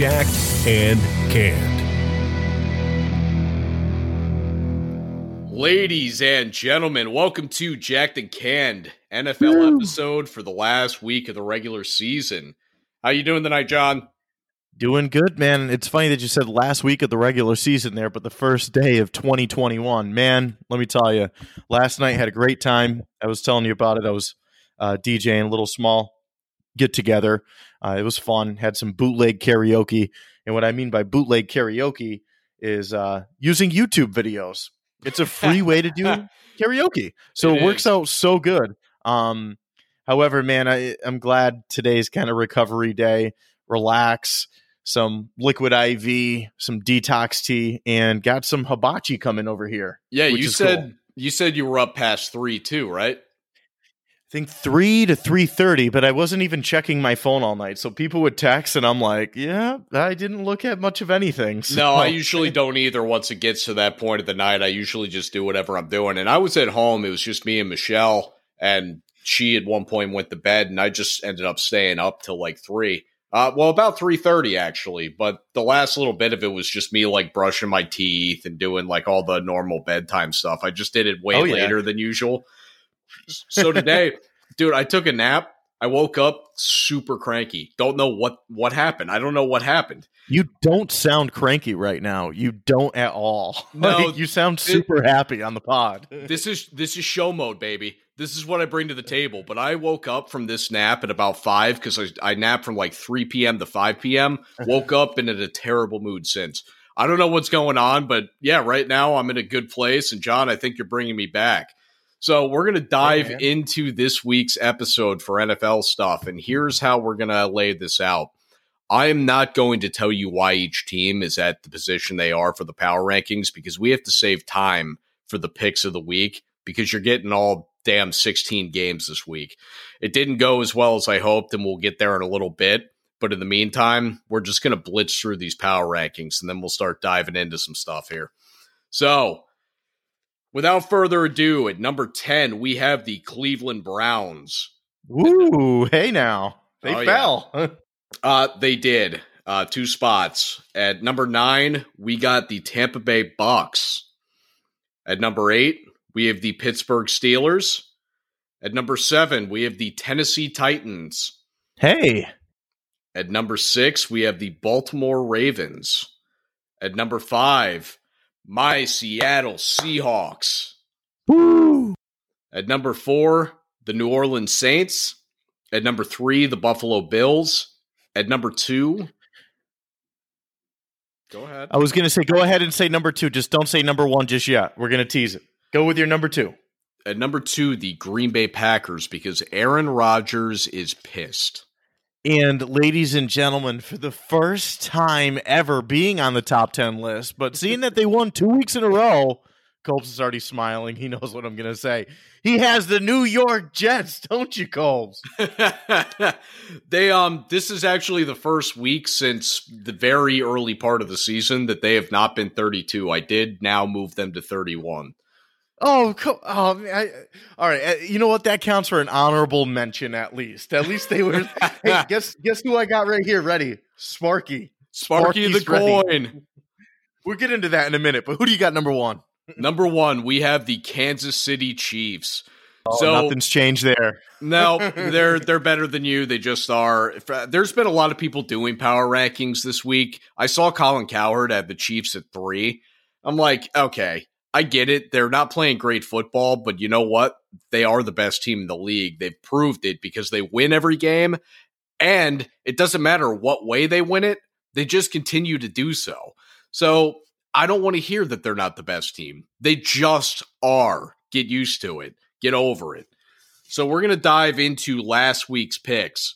Jacked and Canned. Ladies and gentlemen, welcome to Jacked and Canned NFL Woo. episode for the last week of the regular season. How you doing tonight, John? Doing good, man. It's funny that you said last week of the regular season there, but the first day of 2021. Man, let me tell you, last night had a great time. I was telling you about it. I was uh, DJing a little small get together. Uh, it was fun. Had some bootleg karaoke, and what I mean by bootleg karaoke is uh, using YouTube videos. It's a free way to do karaoke, so it, it works out so good. Um, however, man, I, I'm glad today's kind of recovery day. Relax some liquid IV, some detox tea, and got some hibachi coming over here. Yeah, you said cool. you said you were up past three too, right? I think three to three thirty, but I wasn't even checking my phone all night. So people would text, and I'm like, "Yeah, I didn't look at much of anything." So. No, I usually don't either. Once it gets to that point of the night, I usually just do whatever I'm doing. And I was at home; it was just me and Michelle, and she at one point went to bed, and I just ended up staying up till like three. Uh, well, about three thirty actually, but the last little bit of it was just me like brushing my teeth and doing like all the normal bedtime stuff. I just did it way oh, yeah. later than usual. So today, dude, I took a nap. I woke up super cranky. Don't know what what happened. I don't know what happened. You don't sound cranky right now. You don't at all. No, like, you sound super it, happy on the pod. this is this is show mode, baby this is what I bring to the table. But I woke up from this nap at about five because I, I napped from like 3 p.m. to 5 p.m. Woke up and in a terrible mood since. I don't know what's going on, but yeah, right now I'm in a good place. And John, I think you're bringing me back. So we're going to dive yeah, into this week's episode for NFL stuff. And here's how we're going to lay this out. I am not going to tell you why each team is at the position they are for the power rankings because we have to save time for the picks of the week because you're getting all damn 16 games this week. It didn't go as well as I hoped, and we'll get there in a little bit. But in the meantime, we're just going to blitz through these power rankings and then we'll start diving into some stuff here. So, without further ado, at number 10, we have the Cleveland Browns. Ooh, hey now. They oh, fell. Yeah. uh, they did. Uh, two spots. At number nine, we got the Tampa Bay Bucks. At number eight, we have the Pittsburgh Steelers. At number seven, we have the Tennessee Titans. Hey. At number six, we have the Baltimore Ravens. At number five, my Seattle Seahawks. Woo! At number four, the New Orleans Saints. At number three, the Buffalo Bills. At number two, go ahead. I was going to say, go ahead and say number two. Just don't say number one just yet. We're going to tease it. Go with your number two. At number two, the Green Bay Packers, because Aaron Rodgers is pissed. And ladies and gentlemen, for the first time ever being on the top 10 list, but seeing that they won two weeks in a row, Colbs is already smiling. He knows what I'm going to say. He has the New York Jets, don't you, Colbs? they um this is actually the first week since the very early part of the season that they have not been 32. I did now move them to 31. Oh, oh I, all right. Uh, you know what? That counts for an honorable mention, at least. At least they were. hey, guess guess who I got right here? Ready? Sparky. Sparky the coin. We'll get into that in a minute. But who do you got number one? number one, we have the Kansas City Chiefs. Oh, so nothing's changed there. no, they're they're better than you. They just are. Uh, there's been a lot of people doing power rankings this week. I saw Colin Cowherd at the Chiefs at three. I'm like, okay, I get it. They're not playing great football, but you know what? They are the best team in the league. They've proved it because they win every game. And it doesn't matter what way they win it, they just continue to do so. So I don't want to hear that they're not the best team. They just are. Get used to it, get over it. So we're going to dive into last week's picks.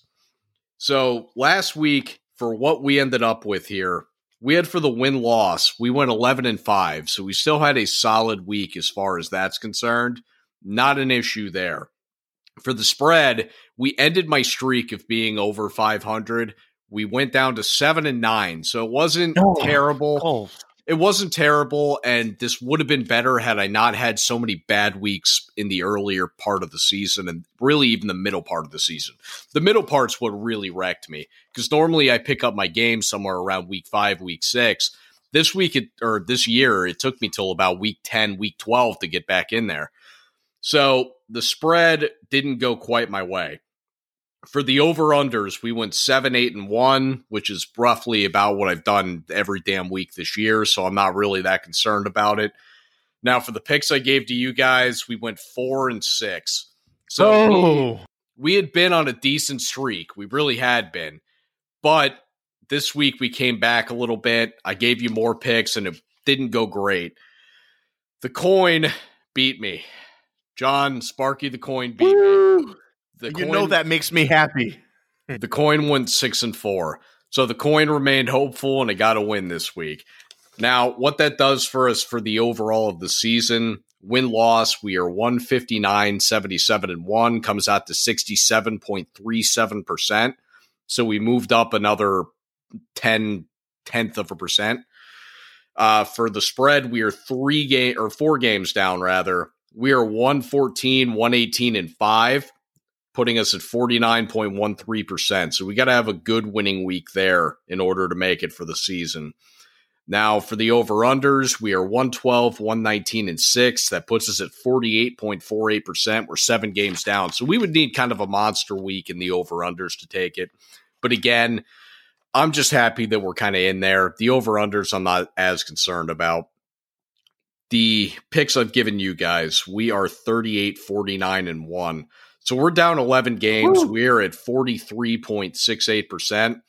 So last week, for what we ended up with here, we had for the win loss, we went 11 and 5. So we still had a solid week as far as that's concerned. Not an issue there. For the spread, we ended my streak of being over 500. We went down to 7 and 9. So it wasn't oh, terrible. Oh. It wasn't terrible, and this would have been better had I not had so many bad weeks in the earlier part of the season, and really even the middle part of the season. The middle part's what really wrecked me because normally I pick up my game somewhere around week five, week six. This week, it, or this year, it took me till about week ten, week twelve to get back in there. So the spread didn't go quite my way for the over unders, we went seven, eight, and one, which is roughly about what I've done every damn week this year. So I'm not really that concerned about it. Now, for the picks I gave to you guys, we went four and six. So oh. we, we had been on a decent streak. We really had been. But this week we came back a little bit. I gave you more picks and it didn't go great. The coin beat me. John Sparky the coin beat me the you coin, know that makes me happy. the coin went six and four. So the coin remained hopeful and it got a win this week. Now, what that does for us for the overall of the season, win loss, we are 159, 77 and 1, comes out to 67.37%. So we moved up another 10 tenth of a percent. Uh, for the spread, we are three game or four games down rather. We are 114, 118, and five putting us at 49.13%. So we got to have a good winning week there in order to make it for the season. Now, for the over unders, we are 112, 119, and 6. That puts us at 48.48%. We're seven games down. So we would need kind of a monster week in the over unders to take it. But again, I'm just happy that we're kind of in there. The over unders, I'm not as concerned about. The picks I've given you guys, we are 38, 49, and 1. So we're down 11 games. Woo. We're at 43.68%.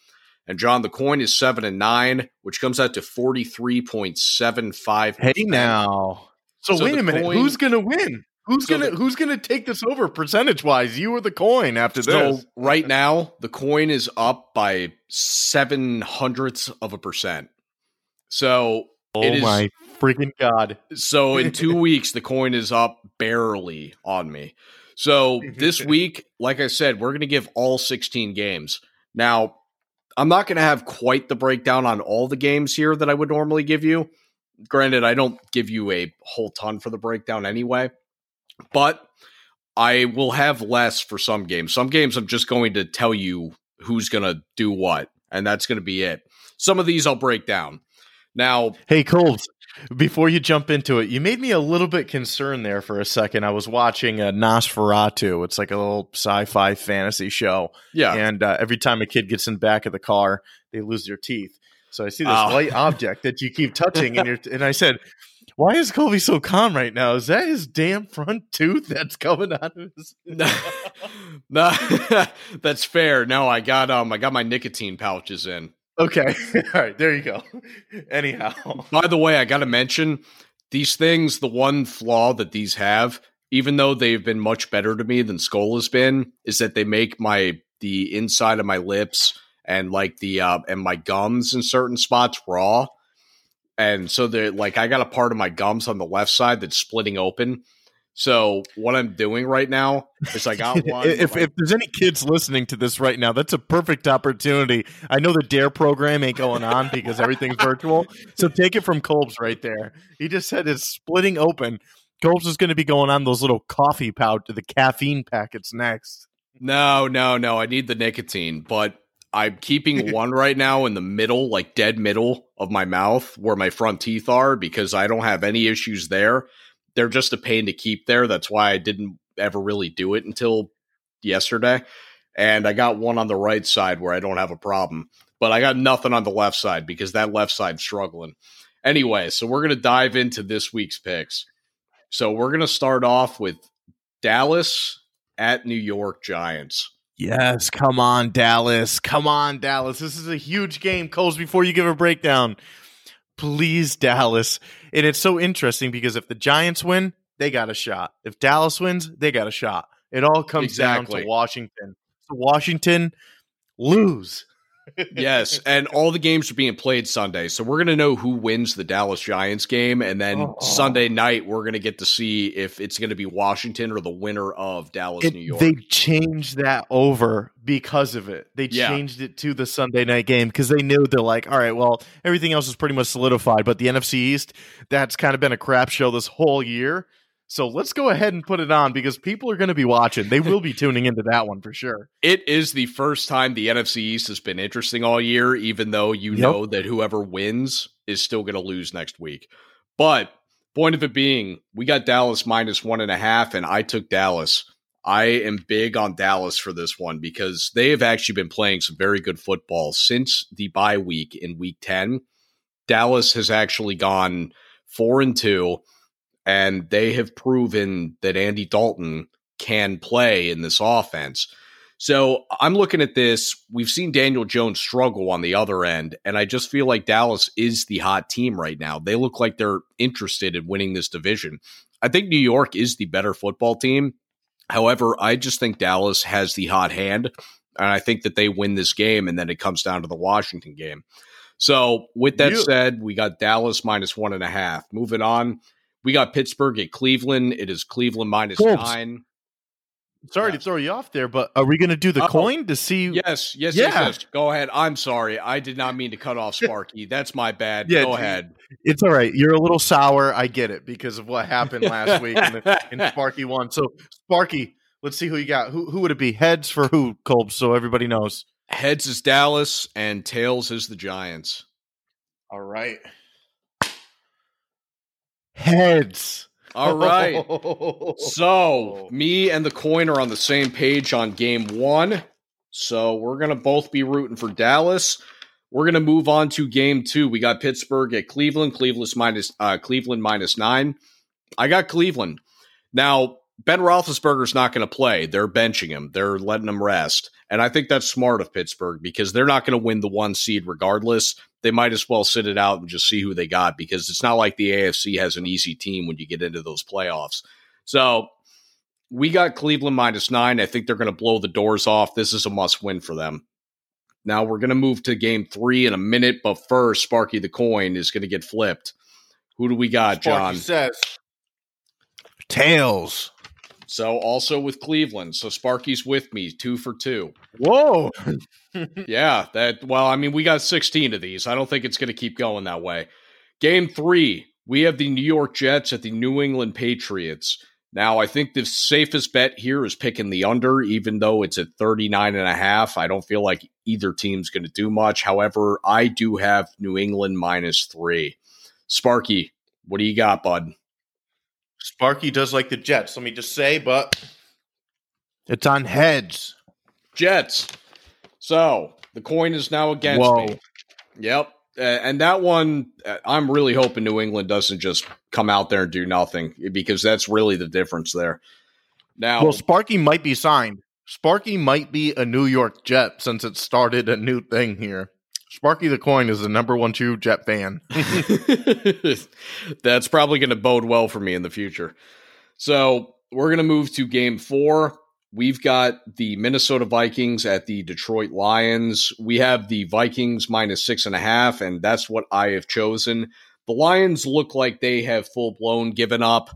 And John, the coin is 7 and 9, which comes out to 43.75 Hey now. So, so wait a minute, coin, who's going to win? Who's so gonna the, Who's gonna take this over percentage wise? You or the coin after this? So right now, the coin is up by seven hundredths of a percent. So oh my freaking god! So in two weeks, the coin is up barely on me. So this week, like I said, we're going to give all 16 games. Now, I'm not going to have quite the breakdown on all the games here that I would normally give you. Granted, I don't give you a whole ton for the breakdown anyway, but I will have less for some games. Some games I'm just going to tell you who's going to do what, and that's going to be it. Some of these I'll break down. Now, hey, Colbs, before you jump into it, you made me a little bit concerned there for a second. I was watching a uh, Nosferatu. It's like a little sci-fi fantasy show. Yeah, and uh, every time a kid gets in the back of the car, they lose their teeth. So I see this oh. white object that you keep touching, and, and I said, "Why is Colby so calm right now? Is that his damn front tooth that's coming out of his?" no, that's fair. No, I got um, I got my nicotine pouches in. Okay. All right. There you go. Anyhow. By the way, I got to mention these things, the one flaw that these have, even though they've been much better to me than Skoal has been, is that they make my the inside of my lips and like the uh and my gums in certain spots raw. And so they're like I got a part of my gums on the left side that's splitting open so what I'm doing right now is I got one. if, if there's any kids listening to this right now, that's a perfect opportunity. I know the Dare program ain't going on because everything's virtual. So take it from Colbs right there. He just said it's splitting open. Colbs is going to be going on those little coffee pouch, the caffeine packets next. No, no, no. I need the nicotine, but I'm keeping one right now in the middle, like dead middle of my mouth where my front teeth are because I don't have any issues there they're just a pain to keep there. That's why I didn't ever really do it until yesterday. And I got one on the right side where I don't have a problem, but I got nothing on the left side because that left side's struggling. Anyway, so we're going to dive into this week's picks. So we're going to start off with Dallas at New York Giants. Yes, come on, Dallas. Come on, Dallas. This is a huge game. Coles, before you give a breakdown, please, Dallas. And it's so interesting because if the Giants win, they got a shot. If Dallas wins, they got a shot. It all comes exactly. down to Washington. So Washington lose. Yes, and all the games are being played Sunday, so we're gonna know who wins the Dallas Giants game, and then oh, oh. Sunday night we're gonna get to see if it's gonna be Washington or the winner of Dallas, It- New York. They changed that over because of it. They Yeah. changed it to the Sunday night game because they knew they're like, all right, well, everything else is pretty much solidified, but the NFC East, that's kind of been a crap show this whole year. So let's go ahead and put it on because people are going to be watching. They will be tuning into that one for sure. It is the first time the NFC East has been interesting all year, even though you Yep. know that whoever wins is still going to lose next week. But point of it being, we got Dallas minus one and a half, and I took Dallas. I am big on Dallas for this one because they have actually been playing some very good football since the bye week in week 10. Dallas has actually gone four and two, and they have proven that Andy Dalton can play in this offense. So I'm looking at this. We've seen Daniel Jones struggle on the other end, and I just feel like Dallas is the hot team right now. They look like they're interested in winning this division. I think New York is the better football team. However, I just think Dallas has the hot hand, and I think that they win this game, and then it comes down to the Washington game. So, with that You- said, we got Dallas minus one and a half. Moving on, we got Pittsburgh at Cleveland. It is Cleveland minus Colts. nine. Sorry Yes. to throw you off there, but are we going to do the Uh-oh. coin to see? Yes, yes, yes, Yeah. yes. Go ahead. I'm sorry. I did not mean to cut off Sparky. That's my bad. Yeah, Go dude. ahead. It's all right. You're a little sour. I get it because of what happened last week and, and Sparky won. So, Sparky, let's see who you got. Who, who would it be? Heads for who, Colbs, so everybody knows. Heads is Dallas and tails is the Giants. All right. Heads. All right. So, me and the coin are on the same page on game one. So, we're going to both be rooting for Dallas. We're going to move on to game two. We got Pittsburgh at Cleveland. Cleveland's minus, uh, Cleveland minus nine. I got Cleveland. Now, Ben Roethlisberger's not going to play. They're benching him. They're letting him rest. And I think that's smart of Pittsburgh because they're not going to win the one seed regardless. They might as well sit it out and just see who they got because it's not like the AFC has an easy team when you get into those playoffs. So we got Cleveland minus nine. I think they're going to blow the doors off. This is a must win for them. Now we're going to move to game three in a minute, but first, Sparky the coin is going to get flipped. Who do we got, John? Says. Tails. So also with Cleveland. So Sparky's with me, two for two. Whoa. Yeah, that well, I mean, we got 16 of these. I don't think it's going to keep going that way. Game 3, we have the New York Jets at the New England Patriots. Now, I think the safest bet here is picking the under even though it's at 39 and a half. I don't feel like either team's going to do much. However, I do have New England minus 3. Sparky, what do you got, bud? Sparky does like the Jets, let me just say, but it's on heads. Jets. So, the coin is now against Whoa. me. Yep. Uh, and that one, uh, I'm really hoping New England doesn't just come out there and do nothing because that's really the difference there. Now, Well, Sparky might be signed. Sparky might be a New York Jet since it started a new thing here. Sparky the Coin is the number one two Jet fan. that's probably going to bode well for me in the future. So, we're going to move to game four. We've got the Minnesota Vikings at the Detroit Lions. We have the Vikings minus six and a half, and that's what I have chosen. The Lions look like they have full blown given up.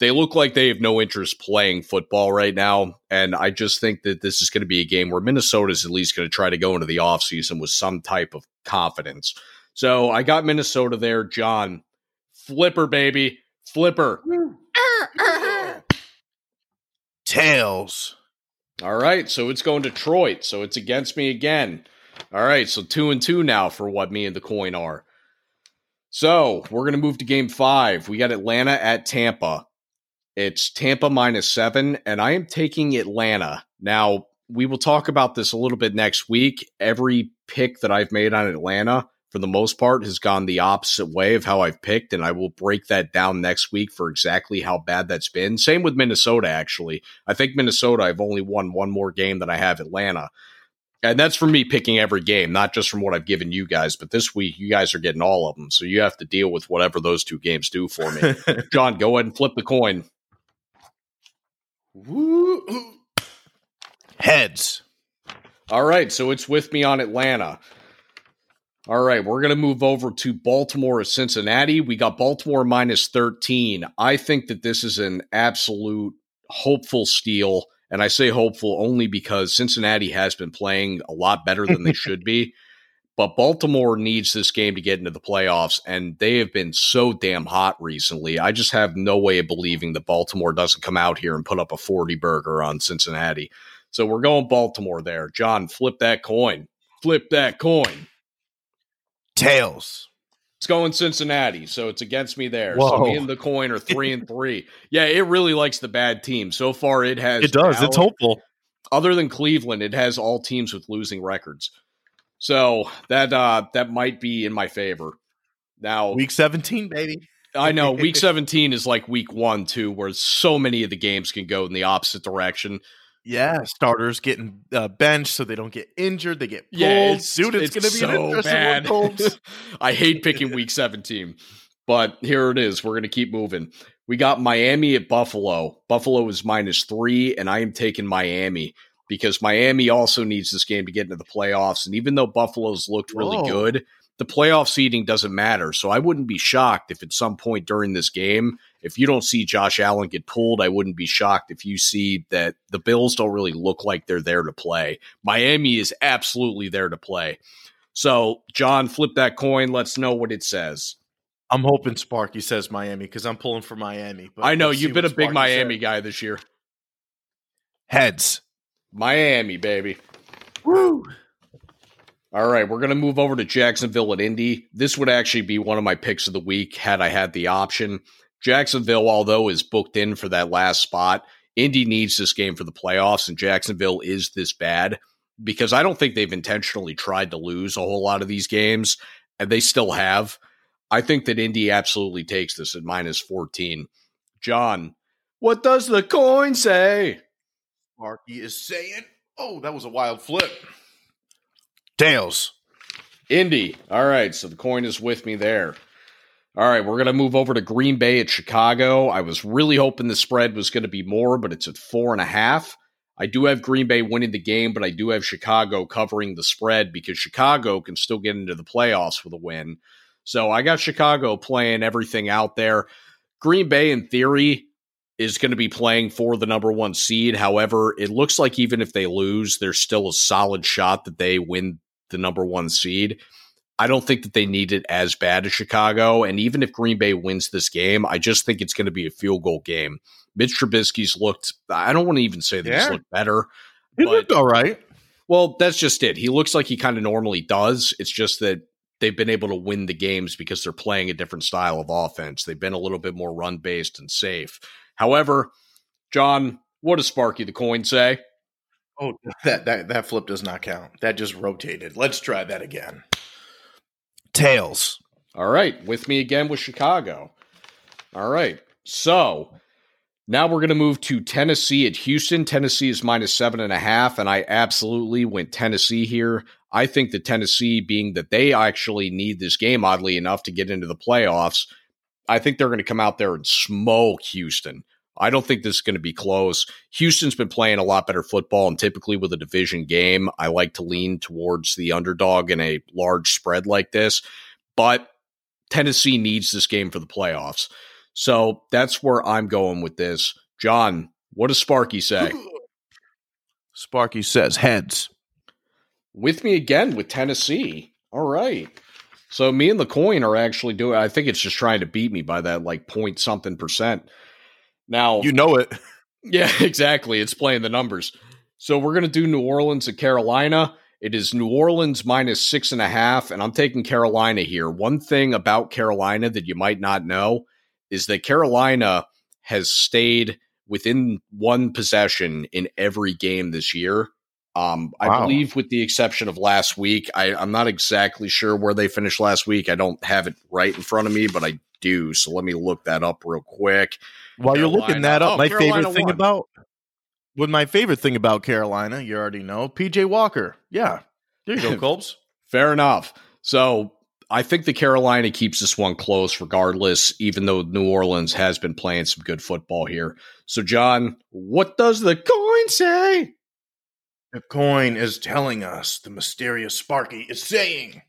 They look like they have no interest playing football right now. And I just think that this is going to be a game where Minnesota is at least going to try to go into the offseason with some type of confidence. So I got Minnesota there. John, flipper, baby. Flipper. Tails. All right, so it's going to Detroit. So it's against me again. All right, so two and two now for what me and the coin are. So we're gonna move to game five. We got Atlanta at Tampa. It's Tampa minus seven, and I am taking Atlanta. Now we will talk about this a little bit next week. Every pick that I've made on Atlanta, for the most part, has gone the opposite way of how I've picked, and I will break that down next week for exactly how bad that's been. Same with Minnesota, actually. I think Minnesota, I've only won one more game than I have Atlanta. And that's from me picking every game, not just from what I've given you guys. But this week, you guys are getting all of them. So you have to deal with whatever those two games do for me. John, go ahead and flip the coin. Heads. All right. So it's with me on Atlanta. All right, we're going to move over to Baltimore or Cincinnati. We got Baltimore minus 13. I think that this is an absolute hopeful steal. And I say hopeful only because Cincinnati has been playing a lot better than they should be. But Baltimore needs this game to get into the playoffs, and they have been so damn hot recently. I just have no way of believing that Baltimore doesn't come out here and put up a 40 burger on Cincinnati. So we're going Baltimore there. John, flip that coin. Flip that coin. Tails. It's going Cincinnati, so it's against me there. Whoa. So me and the coin are three and three. Yeah, it really likes the bad team. So far, it has. It does. It's hopeful. Other than Cleveland, it has all teams with losing records. So that uh that might be in my favor. Now Week 17, baby. I know week 17 is like week one too, where so many of the games can go in the opposite direction. Yeah, starters getting uh, benched so they don't get injured. They get pulled. Yeah, it's, dude, it's, going to be so interesting bad. I hate picking week 17, but here it is. We're going to keep moving. We got Miami at Buffalo. Buffalo is minus three, and I am taking Miami because Miami also needs this game to get into the playoffs. And even though Buffalo's looked really Whoa. good, the playoff seeding doesn't matter. So I wouldn't be shocked if at some point during this game, if you don't see Josh Allen get pulled, I wouldn't be shocked if you see that the Bills don't really look like they're there to play. Miami is absolutely there to play. So, John, flip that coin. Let's know what it says. I'm hoping Sparky says Miami because I'm pulling for Miami. but I know you've been a what big Miami says. guy this year. Heads. Miami, baby. Woo. All right, we're going to move over to Jacksonville at Indy. This would actually be one of my picks of the week had I had the option. Jacksonville, although is booked in for that last spot, Indy needs this game for the playoffs, and Jacksonville is this bad because I don't think they've intentionally tried to lose a whole lot of these games, and they still have. I think that Indy absolutely takes this at minus 14. John, what does the coin say? Sparky is saying, oh, that was a wild flip. Tails. Indy. All right, so the coin is with me there. All right, we're going to move over to Green Bay at Chicago. I was really hoping the spread was going to be more, but it's at four and a half. I do have Green Bay winning the game, but I do have Chicago covering the spread because Chicago can still get into the playoffs with a win. So I got Chicago playing everything out there. Green Bay, in theory, is going to be playing for the number one seed. However, it looks like even if they lose, there's still a solid shot that they win the number one seed. I don't think that they need it as bad as Chicago. And even if Green Bay wins this game, I just think it's going to be a field goal game. Mitch Trubisky's looked, I don't want to even say that he's looked better. He But- looked all right. Well, that's just it. He looks like he kind of normally does. It's just that they've been able to win the games because they're playing a different style of offense. They've been a little bit more run based and safe. However, John, what does Sparky the coin say? Oh, that, that that flip does not count. That just rotated. Let's try that again. Tails. All right, with me again with Chicago. All right, so now we're going to move to Tennessee at Houston. Tennessee is minus seven and a half, and I absolutely went Tennessee here. I think that Tennessee, being that they actually need this game, oddly enough, to get into the playoffs, I think they're going to come out there and smoke Houston. I don't think this is going to be close. Houston's been playing a lot better football, and typically with a division game, I like to lean towards the underdog in a large spread like this. But Tennessee needs this game for the playoffs. So that's where I'm going with this. John, what does Sparky say? Sparky says heads. with me again with Tennessee. All right. So me and the coin are actually doing I think it's just trying to beat me by that like point something percent. Now You know it. Yeah, exactly. It's playing the numbers. So we're gonna do New Orleans and Carolina. It is New Orleans minus six and a half, and I'm taking Carolina here. One thing about Carolina that you might not know is that Carolina has stayed within one possession in every game this year. Um, I Wow. believe, with the exception of last week, I, I'm not exactly sure where they finished last week. I don't have it right in front of me, but I do. So let me look that up real quick. While you're looking that up, Oh, my Carolina favorite thing won. about what my favorite thing about Carolina, you already know, PJ Walker. Yeah. There you go, Colbs. Fair enough. So I think the Carolina keeps this one close regardless, even though New Orleans has been playing some good football here. So, John, what does the coin say? The coin is telling us the mysterious Sparky is saying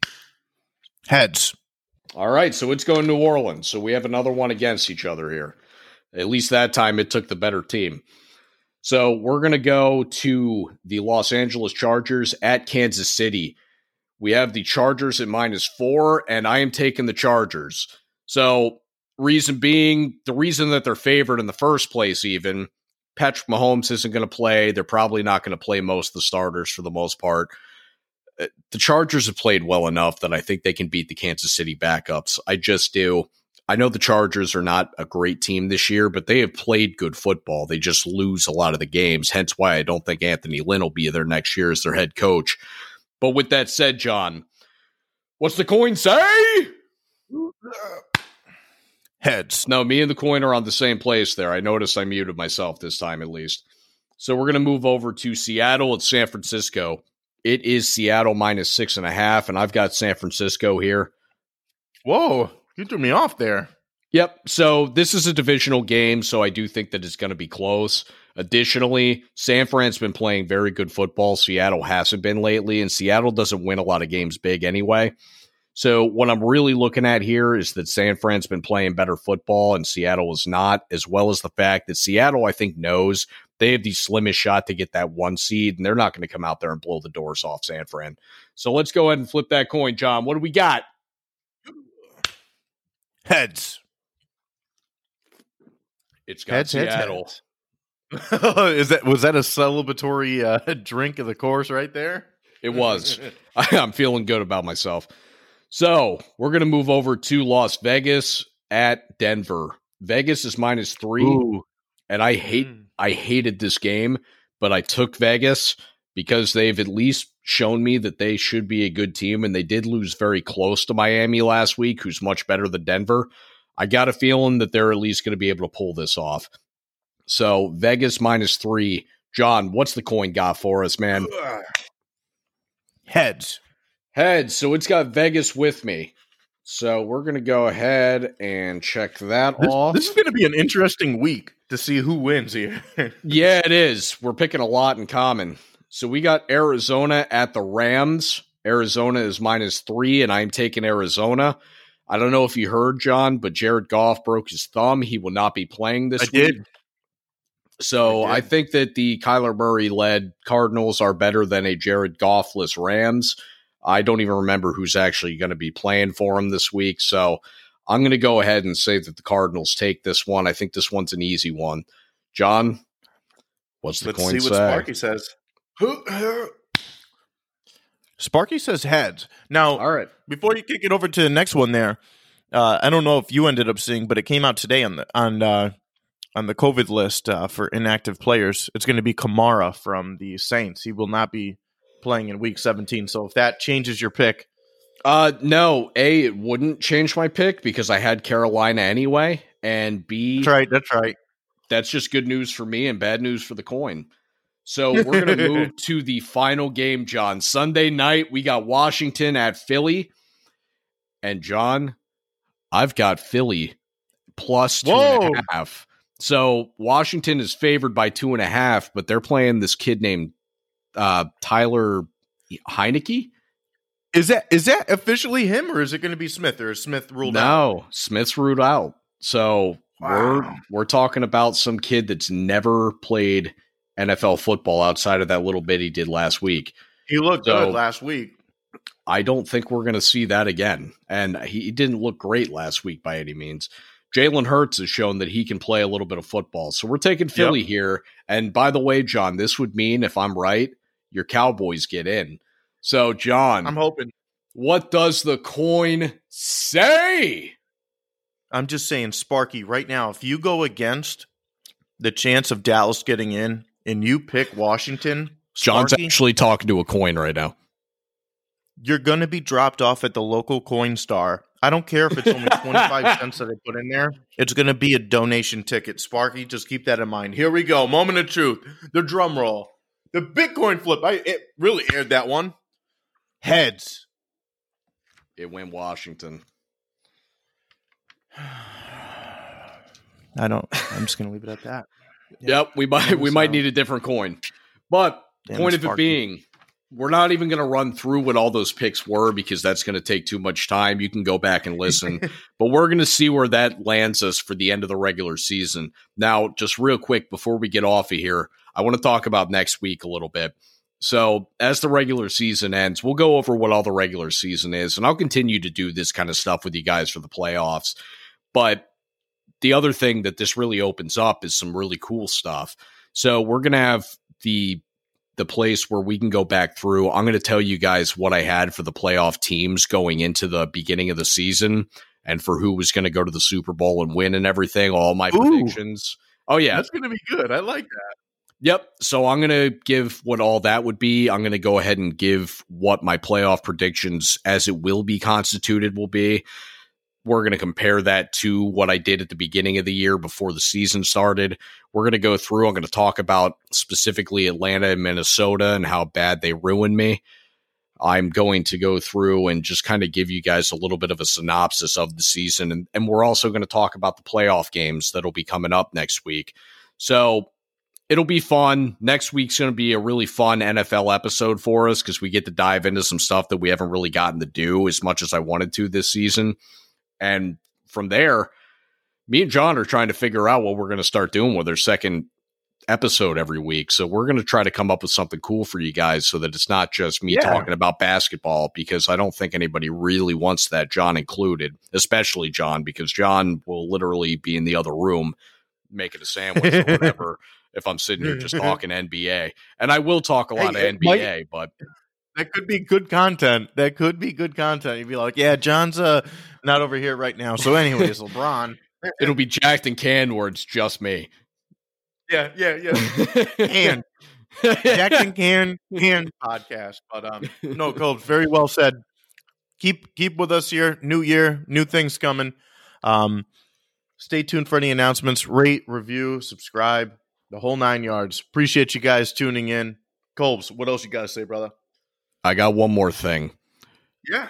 Heads. All right, so it's going New Orleans. So we have another one against each other here. At least that time it took the better team. So we're going to go to the Los Angeles Chargers at Kansas City. We have the Chargers at minus four, and I am taking the Chargers. So, reason being, the reason that they're favored in the first place, even Patrick Mahomes isn't going to play. They're probably not going to play most of the starters for the most part. Uh, the Chargers have played well enough that I think they can beat the Kansas City backups. I just do. I know the Chargers are not a great team this year, but they have played good football. They just lose a lot of the games, hence why I don't think Anthony Lynn will be there next year as their head coach. But with that said, John, what's the coin say? Heads. No, me and the coin are on the same place there. I noticed I muted myself this time at least. So we're going to move over to Seattle at San Francisco. It is Seattle minus six and a half, and I've got San Francisco here. Whoa, you threw me off there. Yep. So this is a divisional game, so I do think that it's going to be close. Additionally, San Fran's been playing very good football. Seattle hasn't been lately, and Seattle doesn't win a lot of games big anyway. So what I'm really looking at here is that San Fran's been playing better football and Seattle is not, as well as the fact that Seattle, I think, knows they have the slimmest shot to get that one seed, and they're not going to come out there and blow the doors off San Fran. So let's go ahead and flip that coin, John. What do we got? Heads. It's got Heads, heads, Seattle. heads. Is that was that a celebratory uh, drink of the course right there? It was. I'm feeling good about myself. So we're going to move over to Las Vegas at Denver. Vegas is minus three, Ooh. and I hate Mm. I hated this game, but I took Vegas because they've at least shown me that they should be a good team, and they did lose very close to Miami last week, who's much better than Denver. I got a feeling that they're at least going to be able to pull this off. So Vegas minus three. John, what's the coin got for us, man? Heads. Heads. So it's got Vegas with me. So we're going to go ahead and check that This, off. this is going to be an interesting week to see who wins here. yeah, it is. We're picking a lot in common. So we got Arizona at the Rams. Arizona is minus three, and I'm taking Arizona. I don't know if you heard, John, but Jared Goff broke his thumb. He will not be playing this I week. did. So I I, think that the Kyler Murray led Cardinals are better than a Jared Goffless Rams. I don't even remember who's actually going to be playing for him this week. So I'm going to go ahead and say that the Cardinals take this one. I think this one's an easy one. John, what's the Let's coin see what? Sparky says. Sparky says heads. Now, All right. before you kick it over to the next one, there, uh, I don't know if you ended up seeing, but it came out today on the on uh, on the COVID list uh, for inactive players. It's going to be Kamara from the Saints. He will not be playing in Week 17. So if that changes your pick, Uh, no, A, it wouldn't change my pick because I had Carolina anyway. And B, that's right. That's right. that's just good news for me and bad news for the coin. So we're going to move to the final game, John. Sunday night, we got Washington at Philly. And John, I've got Philly plus two and a half. So Washington is favored by two and a half, but they're playing this kid named uh, Tyler Heinicke. Is that is that officially him, or is it going to be Smith, or is Smith ruled out? No, Smith's ruled out. So we're we're talking about some kid that's never played NFL football outside of that little bit he did last week. He looked So- good last week. I don't think we're going to see that again. And he didn't look great last week by any means. Jalen Hurts has shown that he can play a little bit of football. So we're taking Philly here. And by the way, John, this would mean, if I'm right, your Cowboys get in. So, John, I'm hoping. what does the coin say? I'm just saying, Sparky, right now, if you go against the chance of Dallas getting in and you pick Washington, John's Sparky, actually talking to a coin right now. you're going to be dropped off at the local Coinstar. I don't care if it's only 25 cents that I put in there. It's going to be a donation ticket. Sparky, just keep that in mind. Here we go. Moment of truth. The drum roll. The Bitcoin flip. I it really aired that one. Heads. It went Washington. I don't. I'm just going to leave it at that. Yep, we might we was, might need a different coin. But Damn point it, of it being, we're not even going to run through what all those picks were because that's going to take too much time. You can go back and listen, but we're going to see where that lands us for the end of the regular season. Now, just real quick before we get off of here, I want to talk about next week a little bit. So, as the regular season ends, we'll go over what all the regular season is, and I'll continue to do this kind of stuff with you guys for the playoffs. But the other thing that this really opens up is some really cool stuff. So, we're going to have the the place where we can go back through. I'm going to tell you guys what I had for the playoff teams going into the beginning of the season and for who was going to go to the Super Bowl and win and everything, all my Ooh, predictions. Oh yeah. That's going to be good. I like that. Yep. So I'm going to give what all that would be. I'm going to go ahead and give what my playoff predictions as it will be constituted will be. We're going to compare that to what I did at the beginning of the year before the season started. We're going to go through. I'm going to talk about specifically Atlanta and Minnesota and how bad they ruined me. I'm going to go through and just kind of give you guys a little bit of a synopsis of the season. And, and we're also going to talk about the playoff games that'll be coming up next week. So it'll be fun. Next week's going to be a really fun NFL episode for us because we get to dive into some stuff that we haven't really gotten to do as much as I wanted to this season. And from there, me and John are trying to figure out what we're going to start doing with our second episode every week. So we're going to try to come up with something cool for you guys so that it's not just me yeah. talking about basketball because I don't think anybody really wants that, John included, especially John, because John will literally be in the other room making a sandwich or whatever if I'm sitting here just talking NBA. And I will talk a lot hey, of NBA, might, but that could be good content. That could be good content. You'd be like, yeah, John's uh not over here right now. So, anyways, LeBron. It'll be jacked and canned it's just me. Yeah, yeah, yeah. and Jacked and can can podcast. But um no, Cole, very well said. Keep keep with us here. New year, new things coming. Um stay tuned for any announcements. Rate, review, subscribe, the whole nine yards. Appreciate you guys tuning in. Colbs, what else you got to say, brother? I got one more thing. Yeah.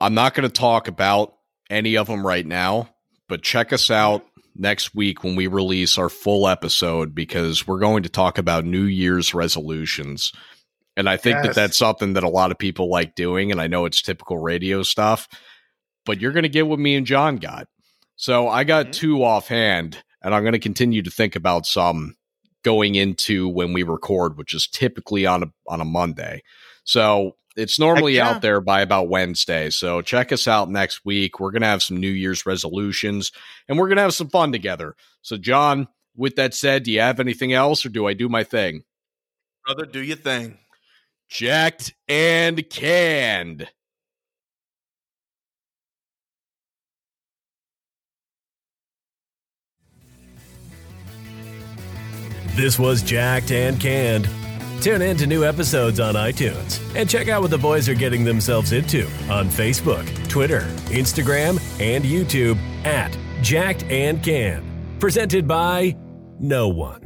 I'm not going to talk about any of them right now, but check us out next week when we release our full episode because we're going to talk about New Year's resolutions. And I think yes. that that's something that a lot of people like doing. And I know it's typical radio stuff, but you're going to get what me and John got. So I got mm-hmm. two offhand, and I'm going to continue to think about some going into when we record, which is typically on a on a Monday. So it's normally yeah. out there by about Wednesday. So check us out next week. We're going to have some New Year's resolutions and we're going to have some fun together. So, John, with that said, do you have anything else or do I do my thing? Brother, do your thing. Jacked and canned. This was Jacked and Canned. Tune in to new episodes on iTunes and check out what the boys are getting themselves into on Facebook, Twitter, Instagram, and YouTube at Jacked and Can. Presented by No One.